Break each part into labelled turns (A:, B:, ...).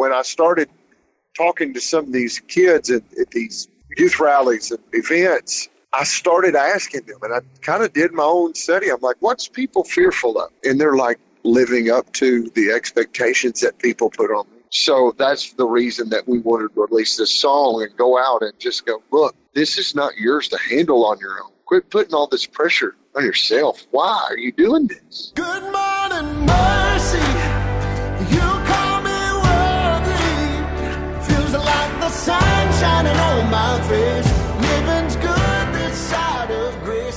A: when I started talking to some of these kids at, at these youth rallies and events, I started asking them, and I kind of did my own study. I'm like, what's people fearful of? And they're like, living up to the expectations that people put on me. So that's the reason that we wanted to release this song and go out and just go, look, this is not yours to handle on your own. Quit putting all this pressure on yourself. Why are you doing this?
B: Good morning, mercy.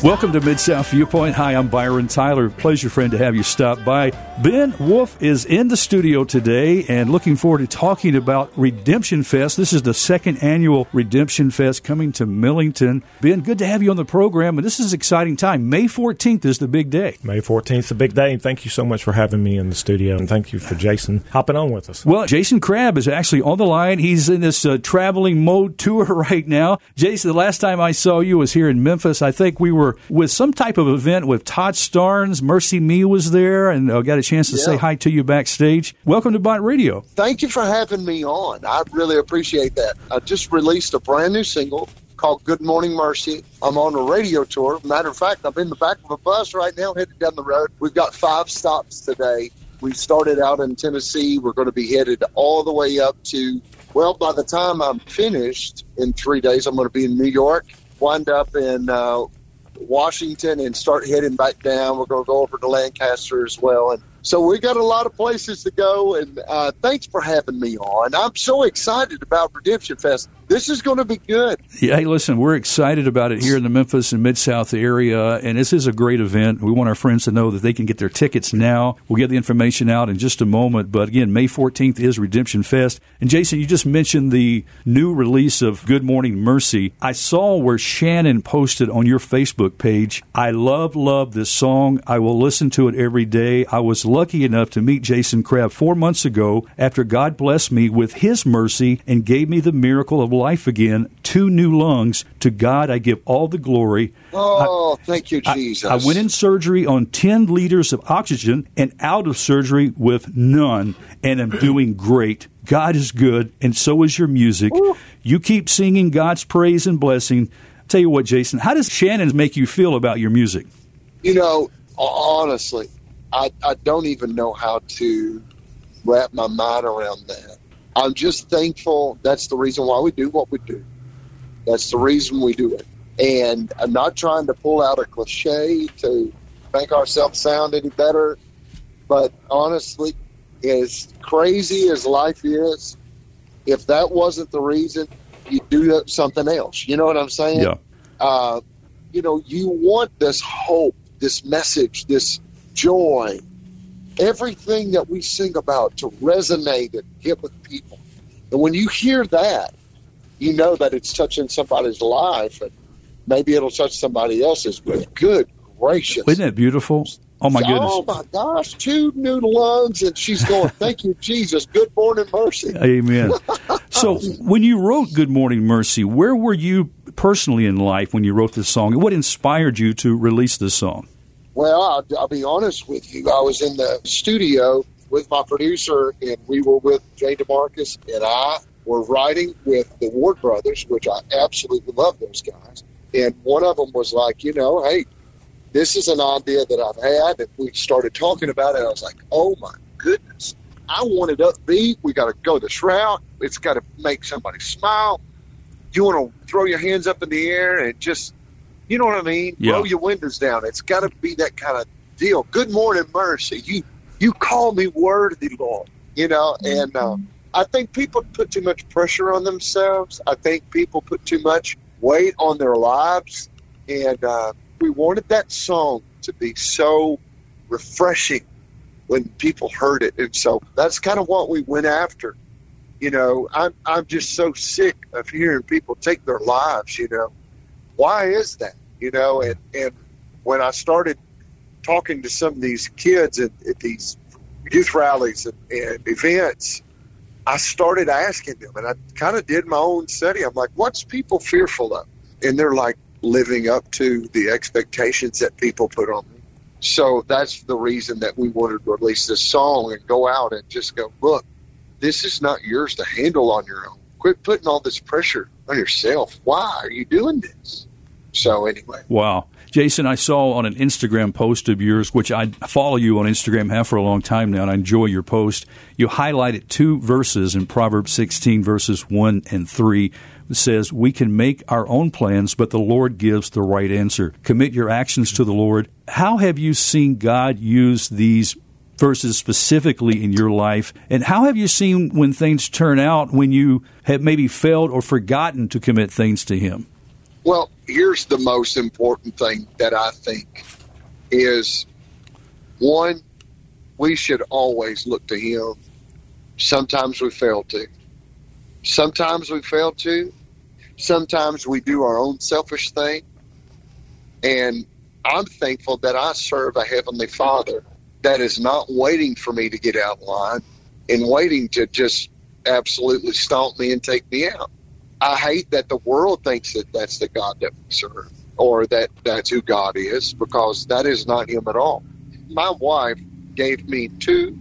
C: Welcome to Mid South Viewpoint. Hi, I'm Byron Tyler. Pleasure, friend, to have you stop by. Ben Wolf is in the studio today and looking forward to talking about Redemption Fest. This is the second annual Redemption Fest coming to Millington. Ben, good to have you on the program, and this is an exciting time. May 14th is the big day.
D: May 14th, is the big day. Thank you so much for having me in the studio, and thank you for Jason hopping on with us.
C: Well, Jason Crabb is actually on the line. He's in this uh, traveling mode tour right now. Jason, the last time I saw you was here in Memphis. I think we were with some type of event with Todd Starnes. MercyMe was there, and uh, got a chance to
A: Yeah.
C: say hi to you backstage. Welcome to Bott Radio.
A: Thank you for having me on. I really appreciate that. I just released a brand new single called Good Morning Mercy. I'm on a radio tour. Matter of fact, I'm in the back of a bus right now headed down the road. We've got five stops today. We started out in Tennessee. We're going to be headed all the way up to, well, by the time I'm finished in three days, I'm going to be in New York, wind up in uh, Washington, and start heading back down. We're going to go over to Lancaster as well. And so we got a lot of places to go, and uh, thanks for having me on. I'm so excited about Redemption Fest. This is going to be good.
C: Yeah, hey, listen, we're excited about it here in the Memphis and Mid South area, and this is a great event. We want our friends to know that they can get their tickets now. We'll get the information out in just a moment, but again, May 14th is Redemption Fest. And Jason, you just mentioned the new release of Good Morning Mercy. I saw where Shannon posted on your Facebook page, I love, love this song. I will listen to it every day. I was lucky enough to meet Jason Crabb four months ago after God blessed me with His mercy and gave me the miracle of life again, two new lungs. To God, I give all the glory.
A: Oh, thank you, Jesus.
C: I, went in surgery on 10 liters of oxygen and out of surgery with none, and am doing great. God is good, and so is your music. You keep singing God's praise and blessing. Tell you what, Jason, how does Shannon make you feel about your music?
A: You know, honestly, I, I don't even know how to wrap my mind around that. I'm just thankful. That's the reason why we do what we do. That's the reason we do it. And I'm not trying to pull out a cliche to make ourselves sound any better. But honestly, as crazy as life is, if that wasn't the reason, you'd do something else. You know what I'm saying?
C: Yeah.
A: uh, you know, you want this hope, this message, this joy, everything that we sing about to resonate and get with people. And when you hear that, you know that it's touching somebody's life, and maybe it'll touch somebody else's. But good gracious.
C: Isn't that beautiful? Oh, my goodness.
A: Oh my gosh, two new lungs, and she's going, Thank you, Jesus. Good morning, mercy.
C: Amen. so, when you wrote Good Morning Mercy, where were you personally in life when you wrote this song? and What inspired you to release this song?
A: Well, I'll, I'll be honest with you. I was in the studio with my producer, and we were with Jay DeMarcus, and I were writing with the Ward brothers, which I absolutely love those guys. And one of them was like, you know, hey, this is an idea that I've had, and we started talking about it. I was like, oh my goodness, I want it upbeat. We got to go this route. It's got to make somebody smile. You want to throw your hands up in the air and just, you know what I mean?
C: Yeah.
A: Roll your windows down. It's got to be that kind of deal. Good morning, mercy. You you call me worthy, Lord. You know, and uh, I think people put too much pressure on themselves. I think people put too much weight on their lives, and uh, we wanted that song to be so refreshing when people heard it, and so that's kind of what we went after. You know, I'm I'm just so sick of hearing people take their lives. You know, why is that? You know, and and when I started talking to some of these kids at, at these youth rallies and, and events, I started asking them, and I kind of did my own study. I'm like, what's people fearful of? And they're like, living up to the expectations that people put on me. So that's the reason that we wanted to release this song and go out and just go, look, this is not yours to handle on your own. Quit putting all this pressure on yourself. Why are you doing this? So anyway.
C: Wow. Jason, I saw on an Instagram post of yours, which I follow you on Instagram have for a long time now, and I enjoy your post. You highlighted two verses in Proverbs 16, verses 1 and 3. It says, We can make our own plans, but the Lord gives the right answer. Commit your actions to the Lord. How have you seen God use these verses specifically in your life? And how have you seen when things turn out when you have maybe failed or forgotten to commit things to Him?
A: Well, here's the most important thing that I think is one, we should always look to Him. Sometimes we fail to. Sometimes we fail to. Sometimes we do our own selfish thing. And I'm thankful that I serve a Heavenly Father that is not waiting for me to get out line and waiting to just absolutely stomp me and take me out. I hate that the world thinks that that's the God that we serve or that that's who God is because that is not Him at all. My wife gave me two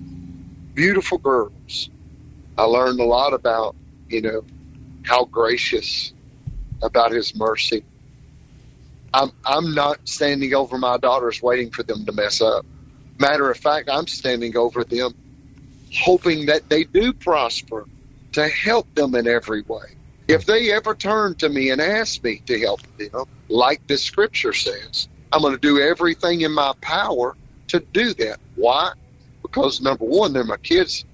A: beautiful girls. I learned a lot about, you know, how gracious, about His mercy. I'm I'm not standing over my daughters waiting for them to mess up. Matter of fact, I'm standing over them hoping that they do prosper to help them in every way. If they ever turn to me and ask me to help them, like the scripture says, I'm going to do everything in my power to do that. Why? Because number one, they're my kids,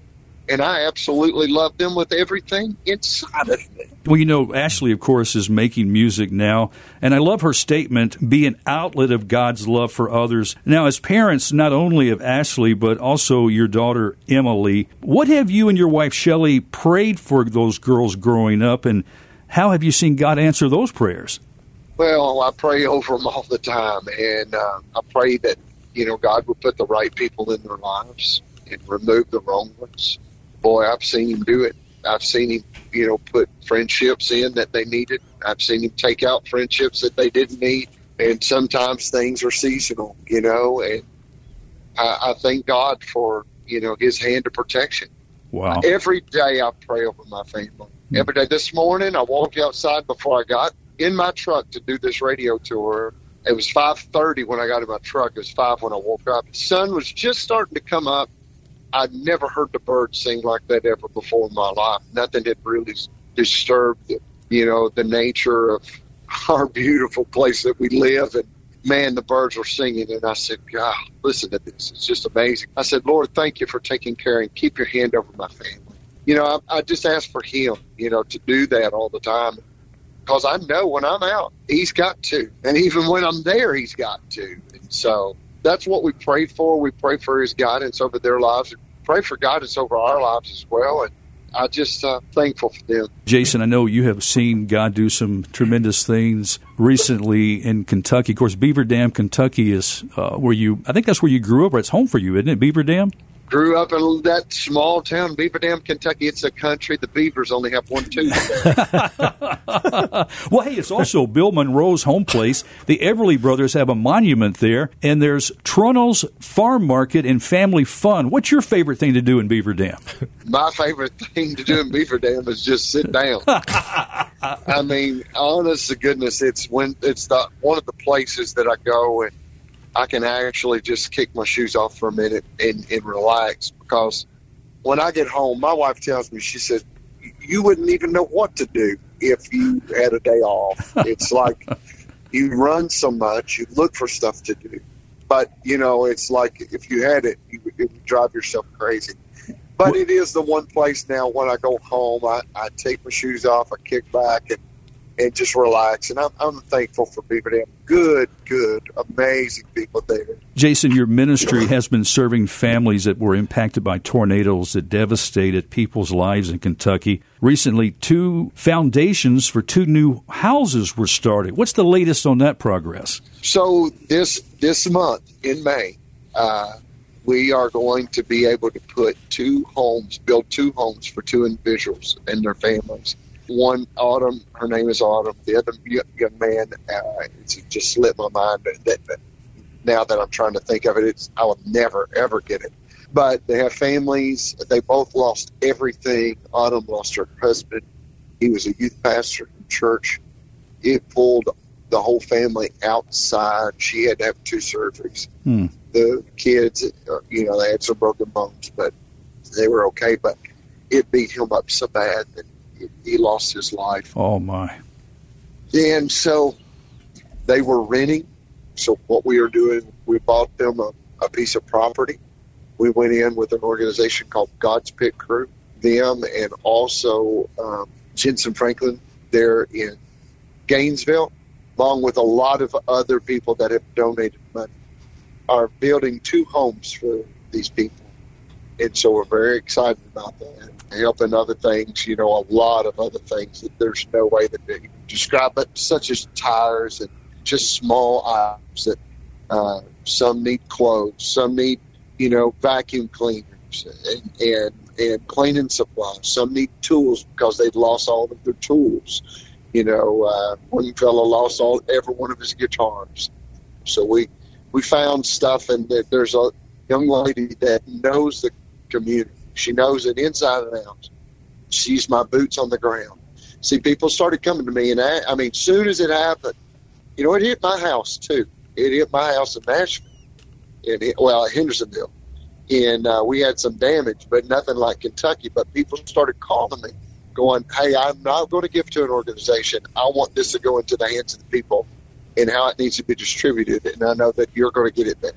A: and I absolutely love them with everything inside of me.
C: Well, you know, Ashley, of course, is making music now, and I love her statement be an outlet of God's love for others. Now, as parents, not only of Ashley, but also your daughter, Emily, what have you and your wife, Shelley, prayed for those girls growing up, and how have you seen God answer those prayers?
A: Well, I pray over them all the time, and uh, I pray that, you know, God will put the right people in their lives and remove the wrong ones. Boy, I've seen him do it. I've seen him, you know, put friendships in that they needed. I've seen him take out friendships that they didn't need. And sometimes things are seasonal, you know, and I, I thank God for, you know, his hand of protection.
C: Wow.
A: Every day I pray over my family. Every day. This morning I walked outside before I got in my truck to do this radio tour. It was 5:30 when I got in my truck. It was 5 when I woke up. The sun was just starting to come up I'd never heard the birds sing like that ever before in my life. Nothing had really disturbed, you know, the nature of our beautiful place that we live. And man, the birds were singing. And I said, God, listen to this. It's just amazing. I said, Lord, thank you for taking care and keep your hand over my family. You know, I, I just ask for Him, you know, to do that all the time because I know when I'm out, He's got to. And even when I'm there, He's got to. And so that's what we pray for. We pray for His guidance over their lives. Pray for guidance over our lives as well. And I'm just uh, thankful for them.
C: Jason, I know you have seen God do some tremendous things recently in Kentucky. Of course, Beaver Dam, Kentucky is uh, where you. I think that's where you grew up. Or it's home for you, isn't it? Beaver Dam
A: grew up in that small town, Beaver Dam, Kentucky. It's a country. The Beavers only have one tooth.
C: well, hey, it's also Bill Monroe's home place. The Everly brothers have a monument there, and there's Trunnell's Farm Market and Family Fun. What's your favorite thing to do in Beaver Dam?
A: My favorite thing to do in Beaver Dam is just sit down. I mean, honest to goodness, it's when it's the one of the places that I go and I can actually just kick my shoes off for a minute and, and relax because when I get home, my wife tells me, she says, you wouldn't even know what to do if you had a day off. It's like you run so much, you look for stuff to do. But, you know, it's like if you had it, you, it would drive yourself crazy. But it is the one place now when I go home, I, I take my shoes off, I kick back, and and just relax. And I'm, I'm thankful for Beaver Dam. Good, good, amazing people there.
C: Jason, your ministry has been serving families that were impacted by tornadoes that devastated people's lives in Kentucky. Recently, two foundations for two new houses were started. What's the latest on that progress?
A: So this this month in May, uh, we are going to be able to put two homes, build two homes for two individuals and their families one Autumn, her name is Autumn. The other young man, uh, it's just slipped my mind. That, that now that I'm trying to think of it, it's I will never ever get it. but they have families. They both lost everything. Autumn lost her husband. He was a youth pastor in church. It pulled the whole family outside. She had to have two surgeries.
C: Hmm.
A: The kids, uh, you know, they had some broken bones, but they were okay. But it beat him up so bad that he- lost his life.
C: Oh my.
A: And so they were renting. So what we are doing, we bought them a, a piece of property. We went in with an organization called God's Pit Crew. Them and also um, Jentezen Franklin there in Gainesville, along with a lot of other people that have donated money, are building two homes for these people. And so we're very excited about that. Helping other things, you know, a lot of other things that there's no way that they can describe it, such as tires and just small items that uh, some need clothes, some need, you know, vacuum cleaners and, and, and cleaning supplies. Some need tools because they've lost all of their tools. You know, uh, one fellow lost all every one of his guitars. So we we found stuff, and there's a young lady that knows the community. She knows it inside and out. She's my boots on the ground. See, people started coming to me, and I, I mean, soon as it happened, you know, it hit my house too. It hit my house in Nashville, it, well, Hendersonville, and uh, we had some damage, but nothing like Kentucky. But people started calling me, going, "Hey, I'm not going to give to an organization. I want this to go into the hands of the people, and how it needs to be distributed. And I know that you're going to get it there."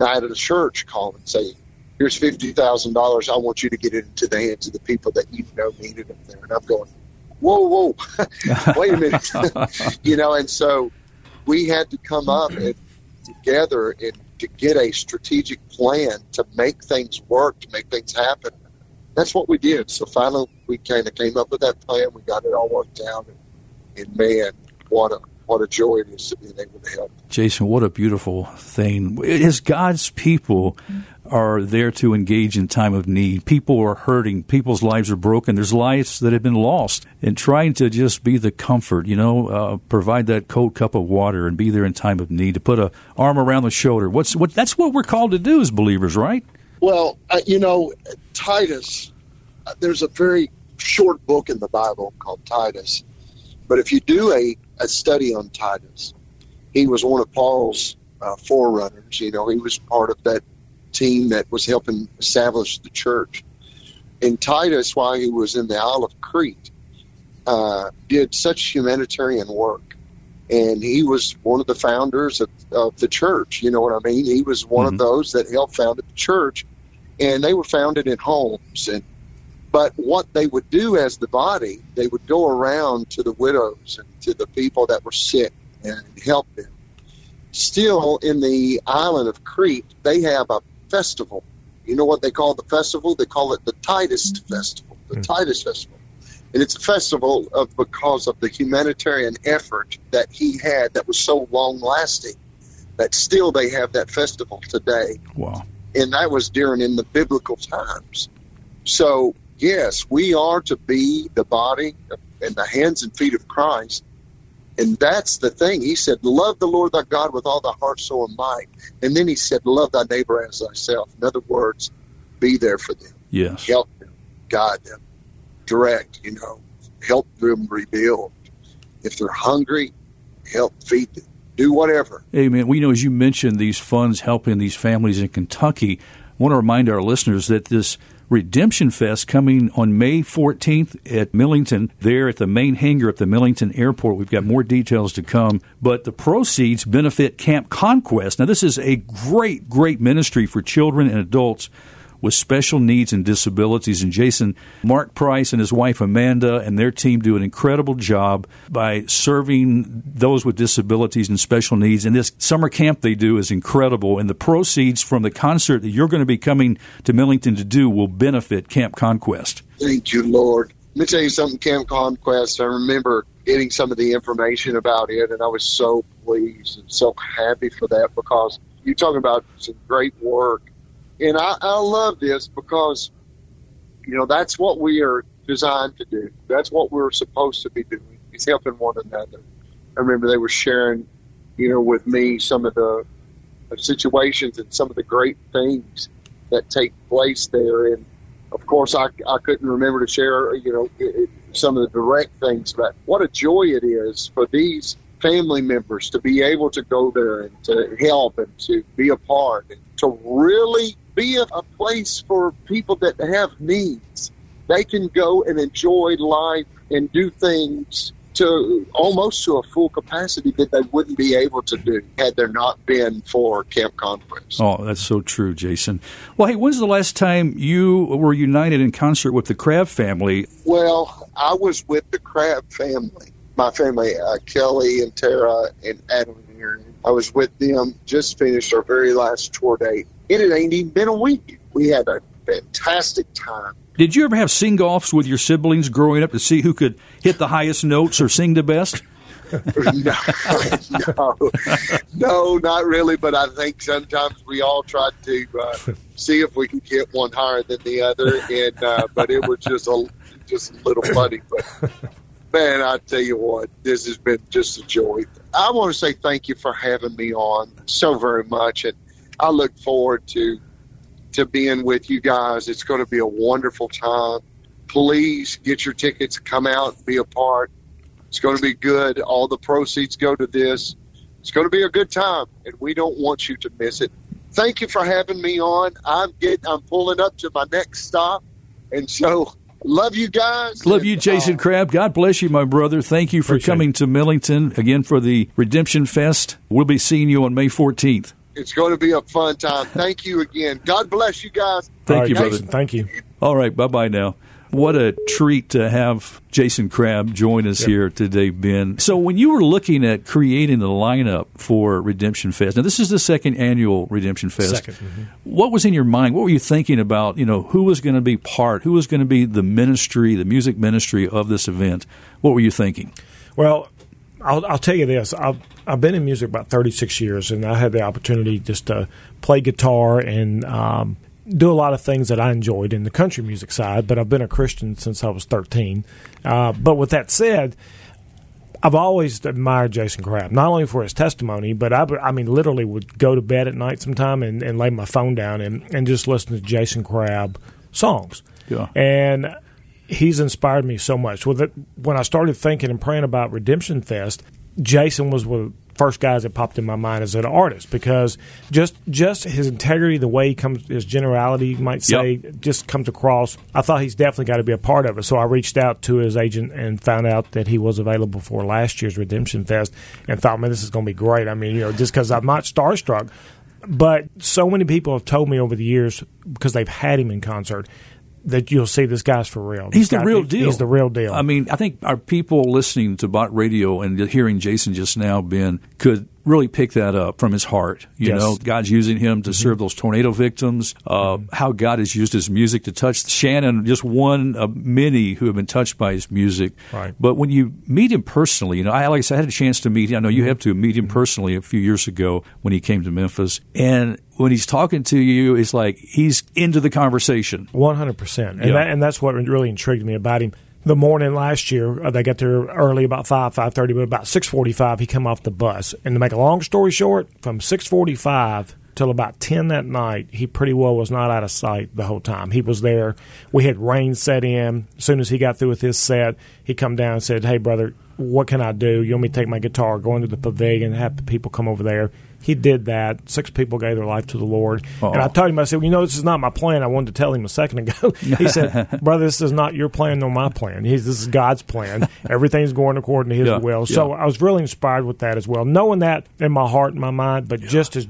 A: I had a church call and say, "Here's fifty thousand dollars. I want you to get it into the hands of the people that you know needed it there." And I'm going, "Whoa, whoa, wait a minute," you know. And so we had to come up and together and to get a strategic plan to make things work, to make things happen. That's what we did. So finally, we kind of came up with that plan. We got it all worked out, and, and man, what a what a joy it is to be able to help.
C: Jason, what a beautiful thing. As God's people are there to engage in time of need, people are hurting, people's lives are broken, there's lives that have been lost, and trying to just be the comfort, you know, uh, provide that cold cup of water and be there in time of need, to put a arm around the shoulder. What's what? That's what we're called to do as believers, right?
A: Well, uh, you know, Titus, uh, there's a very short book in the Bible called Titus. But if you do a, a study on Titus, he was one of Paul's uh, forerunners. You know, he was part of that team that was helping establish the church. And Titus, while he was in the Isle of Crete, uh, did such humanitarian work. And he was one of the founders of, of the church. You know what I mean? He was one
C: Mhm.
A: of those that helped found the church. And they were founded in homes. And but what they would do as the body, they would go around to the widows and to the people that were sick and help them. Still, in the island of Crete, they have a festival. You know what they call the festival? They call it the Titus mm-hmm. Festival. The mm. Titus Festival. And it's a festival of because of the humanitarian effort that he had that was so long lasting that still they have that festival today
C: Wow.
A: and that was during in the biblical times. So yes, we are to be the body and the hands and feet of Christ, and that's the thing. He said, "Love the Lord thy God with all thy heart, soul, and might," and then he said, "Love thy neighbor as thyself." In other words, be there for them,
C: Yes.
A: help them, guide them, direct. You know, help them rebuild. If they're hungry, help feed them. Do whatever.
C: Amen. We know as you mentioned these funds helping these families in Kentucky. I want to remind our listeners that this Redemption Fest coming on May 14th at Millington, there at the main hangar at the Millington Airport. We've got more details to come, but the proceeds benefit Camp Conquest. Now, this is a great, great ministry for children and adults with special needs and disabilities. And Jason, Mark Price and his wife Amanda and their team do an incredible job by serving those with disabilities and special needs. And this summer camp they do is incredible. And the proceeds from the concert that you're going to be coming to Millington to do will benefit Camp Conquest.
A: Thank you, Lord. Let me tell you something, Camp Conquest. I remember getting some of the information about it, and I was so pleased and so happy for that because you're talking about some great work. And I, I love this because, you know, that's what we are designed to do. That's what we're supposed to be doing, is helping one another. I remember they were sharing, you know, with me some of the situations and some of the great things that take place there. And of course, I, I couldn't remember to share, you know, it, some of the direct things about what a joy it is for these family members to be able to go there and to help and to be a part and to really be a, a place for people that have needs. They can go and enjoy life and do things to almost to a full capacity that they wouldn't be able to do had there not been for Camp Conference.
C: Oh, that's so true, Jason. Well, hey, when's the last time you were united in concert with the Crabb family?
A: Well, I was with the Crabb family. My family, uh, Kelly and Tara and Adam I was with them, just finished our very last tour date. And it had ain't even been a week. We had a fantastic time.
C: Did you ever have sing offs with your siblings growing up to see who could hit the highest notes or sing the best?
A: no, no, no, not really. But I think sometimes we all tried to uh, see if we could get one higher than the other, and uh, but it was just a just a little funny. But man, I tell you what, this has been just a joy. I want to say thank you for having me on so very much, and I look forward to to being with you guys. It's going to be a wonderful time. Please get your tickets, come out, be a part. It's going to be good. All the proceeds go to this. It's going to be a good time, and we don't want you to miss it. Thank you for having me on. I'm getting, I'm pulling up to my next stop, and so love you guys.
C: Love you, Jason uh, Crabb. God bless you, my brother. Thank you for Appreciate coming it. to Millington again for the Redemption Fest. We'll be seeing you on May 14th.
A: It's going to be a fun time. Thank you again. God bless you guys.
C: Thank right, you, brother.
D: Thank you.
C: All right. Bye bye now. What a treat to have Jason Crabb join us yep. here today, Ben. So, when you were looking at creating the lineup for Redemption Fest, now this is the second annual Redemption Fest.
D: Second. Mm-hmm.
C: What was in your mind? What were you thinking about? You know, who was going to be part? Who was going to be the ministry, the music ministry of this event? What were you thinking?
D: Well, I'll, I'll tell you this. I've, I've been in music about 36 years, and I had the opportunity just to play guitar and um, do a lot of things that I enjoyed in the country music side, but I've been a Christian since I was 13. Uh, but with that said, I've always admired Jason Crabb, not only for his testimony, but I, I mean, literally would go to bed at night sometime and, and lay my phone down and, and just listen to Jason Crabb songs.
C: Yeah.
D: And he's inspired me so much. With it, when I started thinking and praying about Redemption Fest, Jason was the first guys that popped in my mind as an artist because just just his integrity, the way he comes, his generality, you might say, yep. just comes across. I thought he's definitely got to be a part of it. So I reached out to his agent and found out that he was available for last year's Redemption Fest, and thought, man, this is going to be great. I mean, you know, just because I'm not starstruck. But so many people have told me over the years because they've had him in concert that you'll see this guy's for real.
C: This he's the real deal.
D: He's the real deal.
C: I mean, I think our people listening to Bott Radio and hearing Jason just now, Ben, could really pick that up from his heart. You yes. know, God's using him to mm-hmm. serve those tornado victims. Uh, mm-hmm. How God has used his music to touch Shannon, just one of many who have been touched by his music.
D: Right.
C: But when you meet him personally, you know, I like I, said, I had a chance to meet him. I know you mm-hmm. have to meet him mm-hmm. personally a few years ago when he came to Memphis, and when he's talking to you, it's like he's into the conversation.
D: One hundred percent, and that, and that's what really intrigued me about him the morning last year. Uh, they got there early, about five five thirty, but about six forty five, he come off the bus. And to make a long story short, from six forty five till about ten that night, he pretty well was not out of sight the whole time. He was there. We had rain set in. As soon as he got through with his set, he come down and said, "Hey, brother." What can I do? You want me to take my guitar, go into the pavilion, have the people come over there? He did that. Six people gave their life to the Lord. Uh-oh. And I told him, I said, well, you know, this is not my plan. I wanted to tell him a second ago. he said, brother, this is not your plan nor my plan. He's, this is God's plan. Everything's going according to his yeah, will. So yeah. I was really inspired with that as well. Knowing that in my heart and my mind, but yeah. just as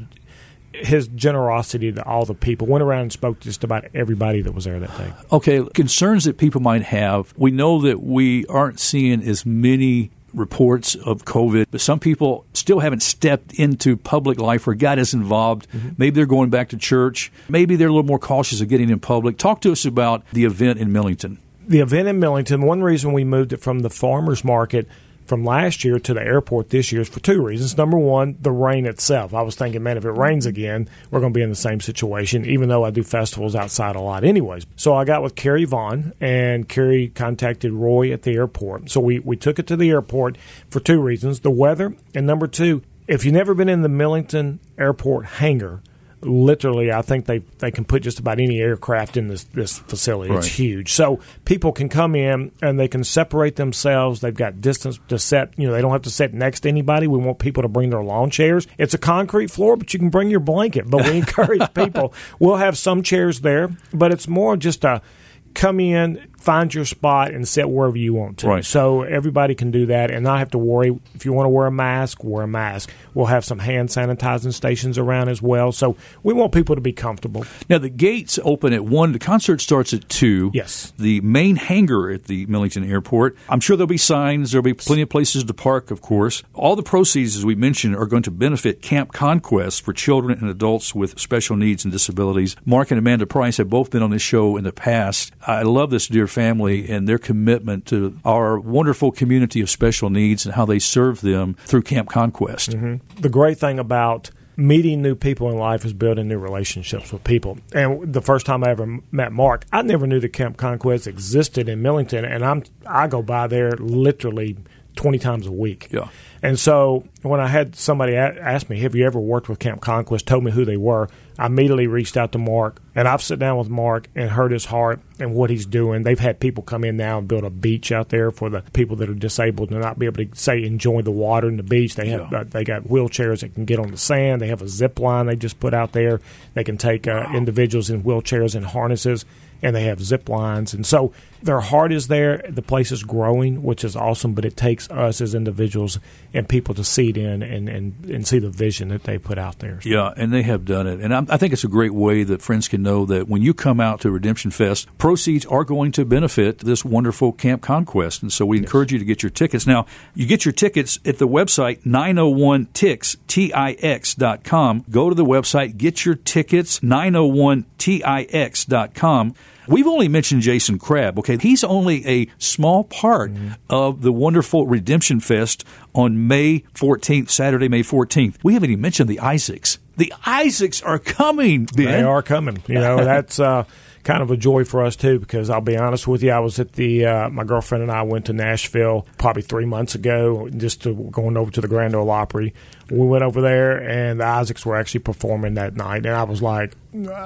D: his generosity to all the people went around and spoke to just about everybody that was there that day.
C: Okay, concerns that people might have. We know that we aren't seeing as many reports of COVID, but some people still haven't stepped into public life where God is involved. Mm-hmm. Maybe they're going back to church. Maybe they're a little more cautious of getting in public. Talk to us about the event in Millington.
D: The event in Millington, one reason we moved it from the farmers market from last year to the airport this year is for two reasons. Number one, the rain itself. I was thinking, man, if it rains again, we're going to be in the same situation, even though I do festivals outside a lot anyways. So I got with Kerry Vaughn, and Kerry contacted Roy at the airport. So we, we took it to the airport for two reasons the weather, and number two, if you've never been in the Millington Airport hangar, literally, I think they they can put just about any aircraft in this this facility. It's huge, so people can come in and they can separate themselves. They've got distance to set. You know, they don't have to sit next to anybody. We want people to bring their lawn chairs. It's a concrete floor, but you can bring your blanket. But we encourage people. We'll have some chairs there, but it's more just a come in, find your spot, and sit wherever you want to.
C: Right.
D: So everybody can do that and not have to worry. If you want to wear a mask, wear a mask. We'll have some hand sanitizing stations around as well. So we want people to be comfortable.
C: Now the gates open at one. The concert starts at two.
D: Yes.
C: The main hangar at the Millington Airport. I'm sure there'll be signs. There'll be plenty of places to park. Of course, all the proceeds, as we mentioned, are going to benefit Camp Conquest for children and adults with special needs and disabilities. Mark and Amanda Price have both been on this show in the past. I love this dear family and their commitment to our wonderful community of special needs and how they serve them through Camp Conquest. Mm-hmm.
D: the great thing about meeting new people in life is building new relationships with people. And the first time I ever met Mark, I never knew that Camp Conquest existed in Millington, and I'm I go by there literally twenty times a week.
C: Yeah.
D: And so when I had somebody ask me, "Have you ever worked with Camp Conquest?" told me who they were, I immediately reached out to Mark, and I've sat down with Mark and heard his heart and what he's doing. They've had people come in now and build a beach out there for the people that are disabled to not be able to say enjoy the water and the beach. They have
C: Yeah.
D: uh, they got wheelchairs that can get on the sand. They have a zip line they just put out there. They can take uh, individuals in wheelchairs and harnesses, and they have zip lines. And so their heart is there. The place is growing, which is awesome. But it takes us as individuals and people to see in and and, and see the vision that they put out there.
C: Yeah, and they have done it. And I'm, I think it's a great way that friends can know that when you come out to Redemption Fest, proceeds are going to benefit this wonderful Camp Conquest. And so we encourage you to get your tickets. Now, you get your tickets at the website 901tix, T-I-X dot com. Go to the website, get your tickets, 901tix.com. We've only mentioned Jason Crabb. Okay, he's only a small part of the wonderful Redemption Fest on May 14th, Saturday, May 14th. We haven't even mentioned the Isaacs. The Isaacs are coming, Ben.
D: They are coming. You know, that's uh, kind of a joy for us too. Because I'll be honest with you, I was at the uh, my girlfriend and I went to Nashville probably three months ago, just to, going over to the Grand Ole Opry. We went over there, and the Isaacs were actually performing that night, and I was like,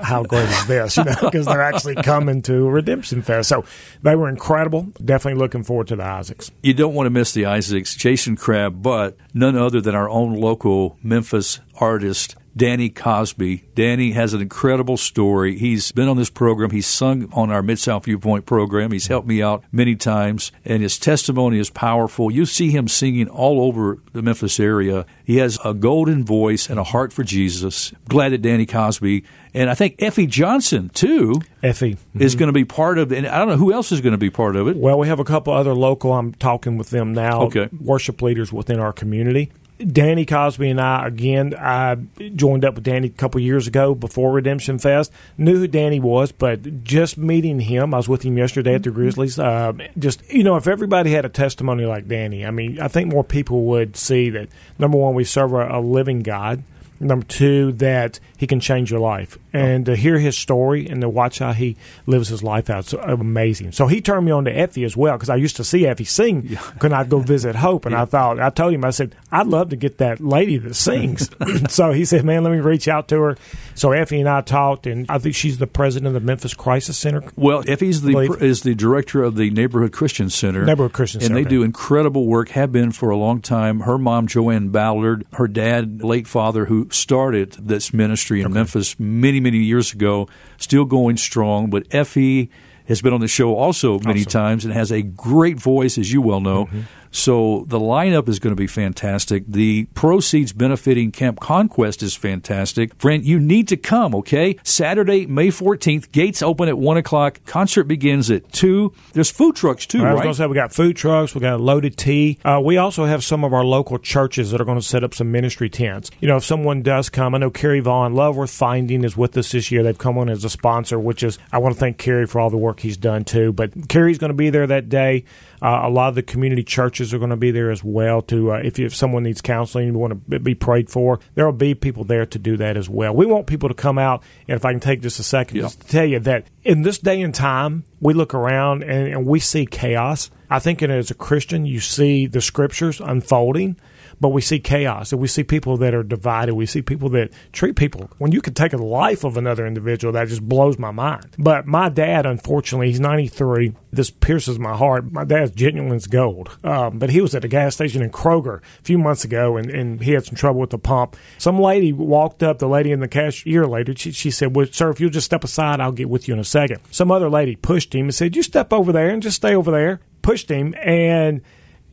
D: "How great is this?" You know, because they're actually coming to Redemption Fest. So they were incredible. Definitely looking forward to the Isaacs.
C: You don't want to miss the Isaacs, Jason Crabb, but none other than our own local Memphis artist, Danny Cosby. Danny has an incredible story. He's been on this program. He's sung on our Mid South Viewpoint program. He's helped me out many times, and his testimony is powerful. You see him singing all over the Memphis area. He has a golden voice and a heart for Jesus. Glad that Danny Cosby, and I think Effie Johnson, too,
D: Effie.
C: is mm-hmm. going to be part of. And I don't know who else is going to be part of it.
D: Well, we have a couple other local. I'm talking with them now.
C: Okay.
D: Worship leaders within our community. Danny Cosby and I again. I joined up with Danny a couple years ago before Redemption Fest. Knew who Danny was, but just meeting him, I was with him yesterday at the Grizzlies. Uh, just you know, if everybody had a testimony like Danny, I mean, I think more people would see that. Number one, we serve a, a living God. Number two, that he can change your life, and to hear his story and to watch how he lives his life out, so amazing. So he turned me on to Effie as well because I used to see Effie sing. Could I go visit Hope? And I thought I told him I said I'd love to get that lady that sings. so he said, "Man, let me reach out to her." So Effie and I talked, and I think she's the president of the Memphis Crisis Center.
C: Well, Effie's the
D: Believe-
C: is the director of the Neighborhood Christian Center.
D: Neighborhood Christian
C: and
D: Center.
C: they do incredible work. Have been for a long time. Her mom, Joanne Ballard, her dad, late father, who started this ministry in Memphis many many years ago, still going strong. But Effie has been on the show also many times and has a great voice, as you well know.
D: Mm-hmm.
C: So the lineup is going to be fantastic. The proceeds benefiting Camp Conquest is fantastic. Friend, you need to come, okay? Saturday, May 14th. Gates open at 1 o'clock. Concert begins at 2. There's food trucks, too,
D: I was
C: right?
D: going to say we got food trucks, we got loaded tea. Uh, we also have some of our local churches that are going to set up some ministry tents. You know, if someone does come, I know Kerry Vaughn, Love Worth Finding is with us this year. They've come on as a sponsor, which is I want to thank Kerry for all the work he's done too. But Kerry's going to be there that day. Uh, a lot of the community churches are going to be there as well. To uh, if, you, if someone needs counseling, you want to be prayed for, there will be people there to do that as well. We want people to come out, and if I can take just a second,
C: Yeah.
D: just to tell you that in this day and time, we look around and, and we see chaos. I think as a Christian, you see the scriptures unfolding, but we see chaos and we see people that are divided. We see people that treat people. When you can take a life of another individual, that just blows my mind. But my dad, unfortunately, he's 93. This pierces my heart. My dad's genuine as gold. Um, but he was at a gas station in Kroger a few months ago and, and he had some trouble with the pump. Some lady walked up, the lady in the cashier lady, she, she said, well, sir, if you'll just step aside, I'll get with you in a second. Some other lady pushed him and said, you step over there and just stay over there. Pushed him and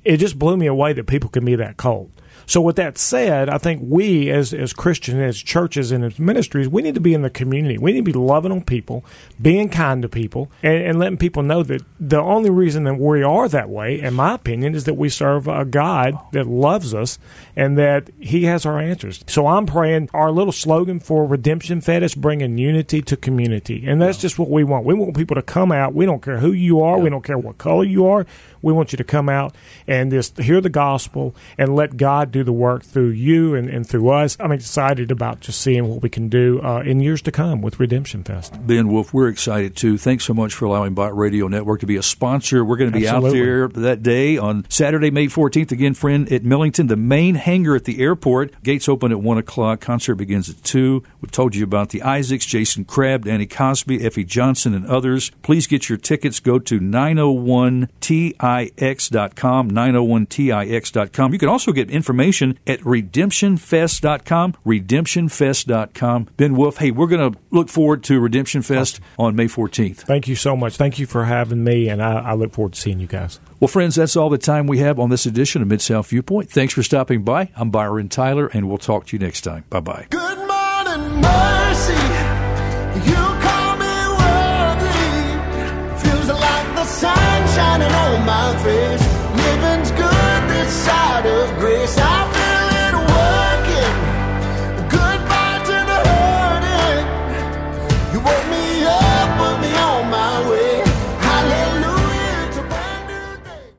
D: it just blew me away that people can be that cold. So, with that said, I think we as as Christians, as churches, and as ministries, we need to be in the community. We need to be loving on people, being kind to people, and, and letting people know that the only reason that we are that way, in my opinion, is that we serve a God that loves us and that He has our answers. So, I'm praying our little slogan for Redemption Fest is bringing unity to community, and that's just what we want. We want people to come out. We don't care who you are. We don't care what color you are. We want you to come out and just hear the gospel and let God do the work through you and, and through us. I'm excited about just seeing what we can do uh, in years to come with Redemption Fest.
C: Ben Wolf, we're excited too. Thanks so much for allowing Bott Radio Network to be a sponsor. We're going to be
D: Absolutely.
C: out there that day on Saturday, May 14th. Again, friend, at Millington, the main hangar at the airport. Gates open at 1 o'clock. Concert begins at 2. We've told you about the Isaacs, Jason Crabb, Danny Cosby, Effie Johnson, and others. Please get your tickets. Go to 901tix.com, 901tix.com. You can also get information at redemptionfest.com, redemptionfest.com. Ben Wolf, hey, we're going to look forward to Redemption Fest on May 14th.
D: Thank you so much. Thank you for having me, and I, I look forward to seeing you guys.
C: Well, friends, that's all the time we have on this edition of Mid South Viewpoint. Thanks for stopping by. I'm Byron Tyler, and we'll talk to you next time. Bye bye.
B: Good morning, Mercy.